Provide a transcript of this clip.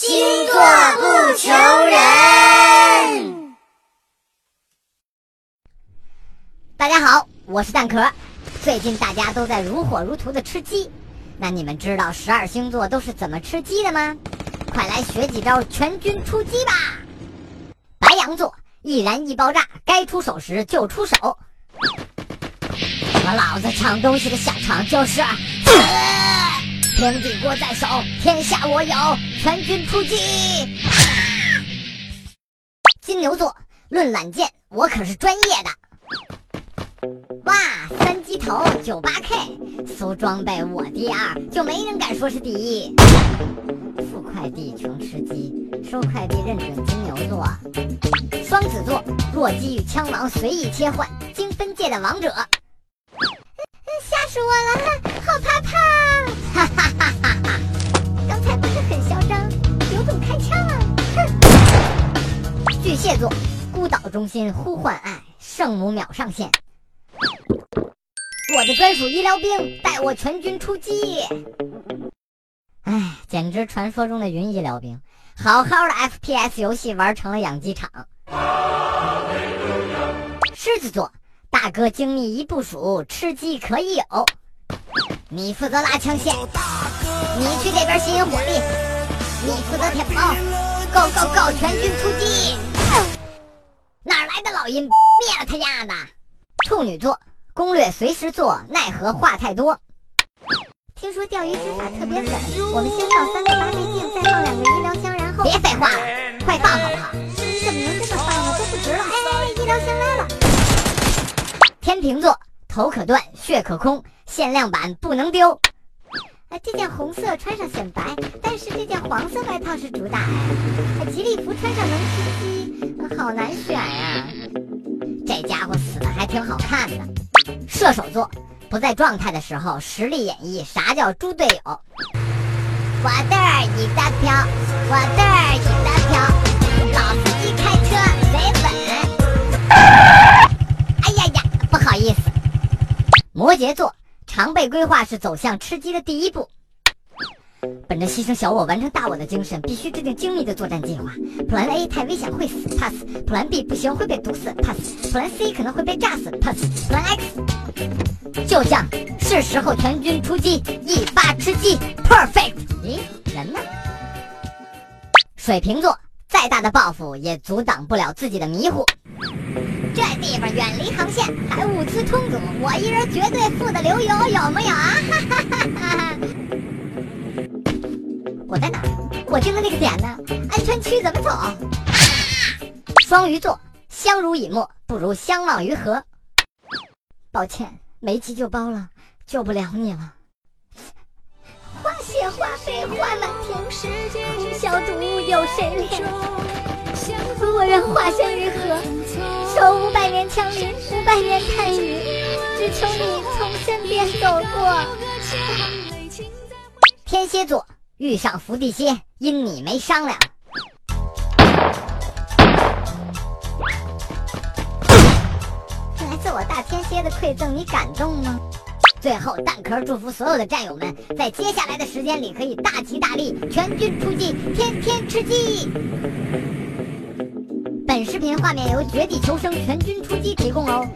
星座不求人。大家好，我是蛋壳。最近大家都在如火如荼的吃鸡，那你们知道十二星座都是怎么吃鸡的吗？快来学几招全军出击吧！白羊座易燃易爆炸，该出手时就出手。和老子抢东西的下场就是。平底锅在手，天下我有，全军出击。金牛座论懒剑，我可是专业的。哇，三级头九八 K，搜装备我第二，就没人敢说是第一。付快递穷吃鸡，收快递认准金牛座。双子座弱鸡与枪王随意切换，精分界的王者。吓死我了，好怕怕！中心呼唤爱，圣母秒上线。我的专属医疗兵带我全军出击。哎，简直传说中的云医疗兵，好好的 FPS 游戏玩成了养鸡场。狮子座。大哥精密一部署，吃鸡可以有。你负责拉枪线，你去这边吸引火力，你负责舔包，Go Go Go，全军出击！老阴？灭了他丫的！处女座攻略随时做，奈何话太多。听说钓鱼执法特别狠，我们先放三个八倍镜，再放两个医疗箱，然后别废话了，快放好不好？怎么能这么放呢？都不值了！哎，医疗箱来了。天秤座头可断，血可空，限量版不能丢。哎，这件红色穿上显白，但是这件黄色外套是主打哎。吉利服穿上能吃鸡，好难选呀。这家伙死的还挺好看的。射手座不在状态的时候，实力演绎啥叫猪队友。我这儿一大票，我这儿一大票，老司机开车谁稳？哎呀呀不好意思，摩羯座常被规划是走向吃鸡的第一步。本着牺牲小我完成大我的精神，必须制定精密的作战计划。Plan A 太危险会死，pass；Plan B 不行会被毒死，pass；Plan C 可能会被炸死，pass；Plan X 就像是时候全军出击，一发吃鸡，perfect。咦，人呢？水瓶座再大的抱负也阻挡不了自己的迷糊。这地方远离航线，还物资充足，我一人绝对富得流油，有没有啊？哈哈我盯的那个点呢？安全区怎么走？双鱼座相濡以沫不如相忘于河。抱歉，没急救包了，救不了你了。花谢花飞花满天，空消毒有谁怜？我愿化身于河。守五百年枪林，五百年叹雨，只求你从身边走过。天蝎座遇上伏地蝎，因你没商量。来自我大天蝎的馈赠，你感动吗？最后，蛋壳祝福所有的战友们，在接下来的时间里可以大吉大利，全军出击，天天吃鸡。本视频画面由绝地求生全军出击提供哦。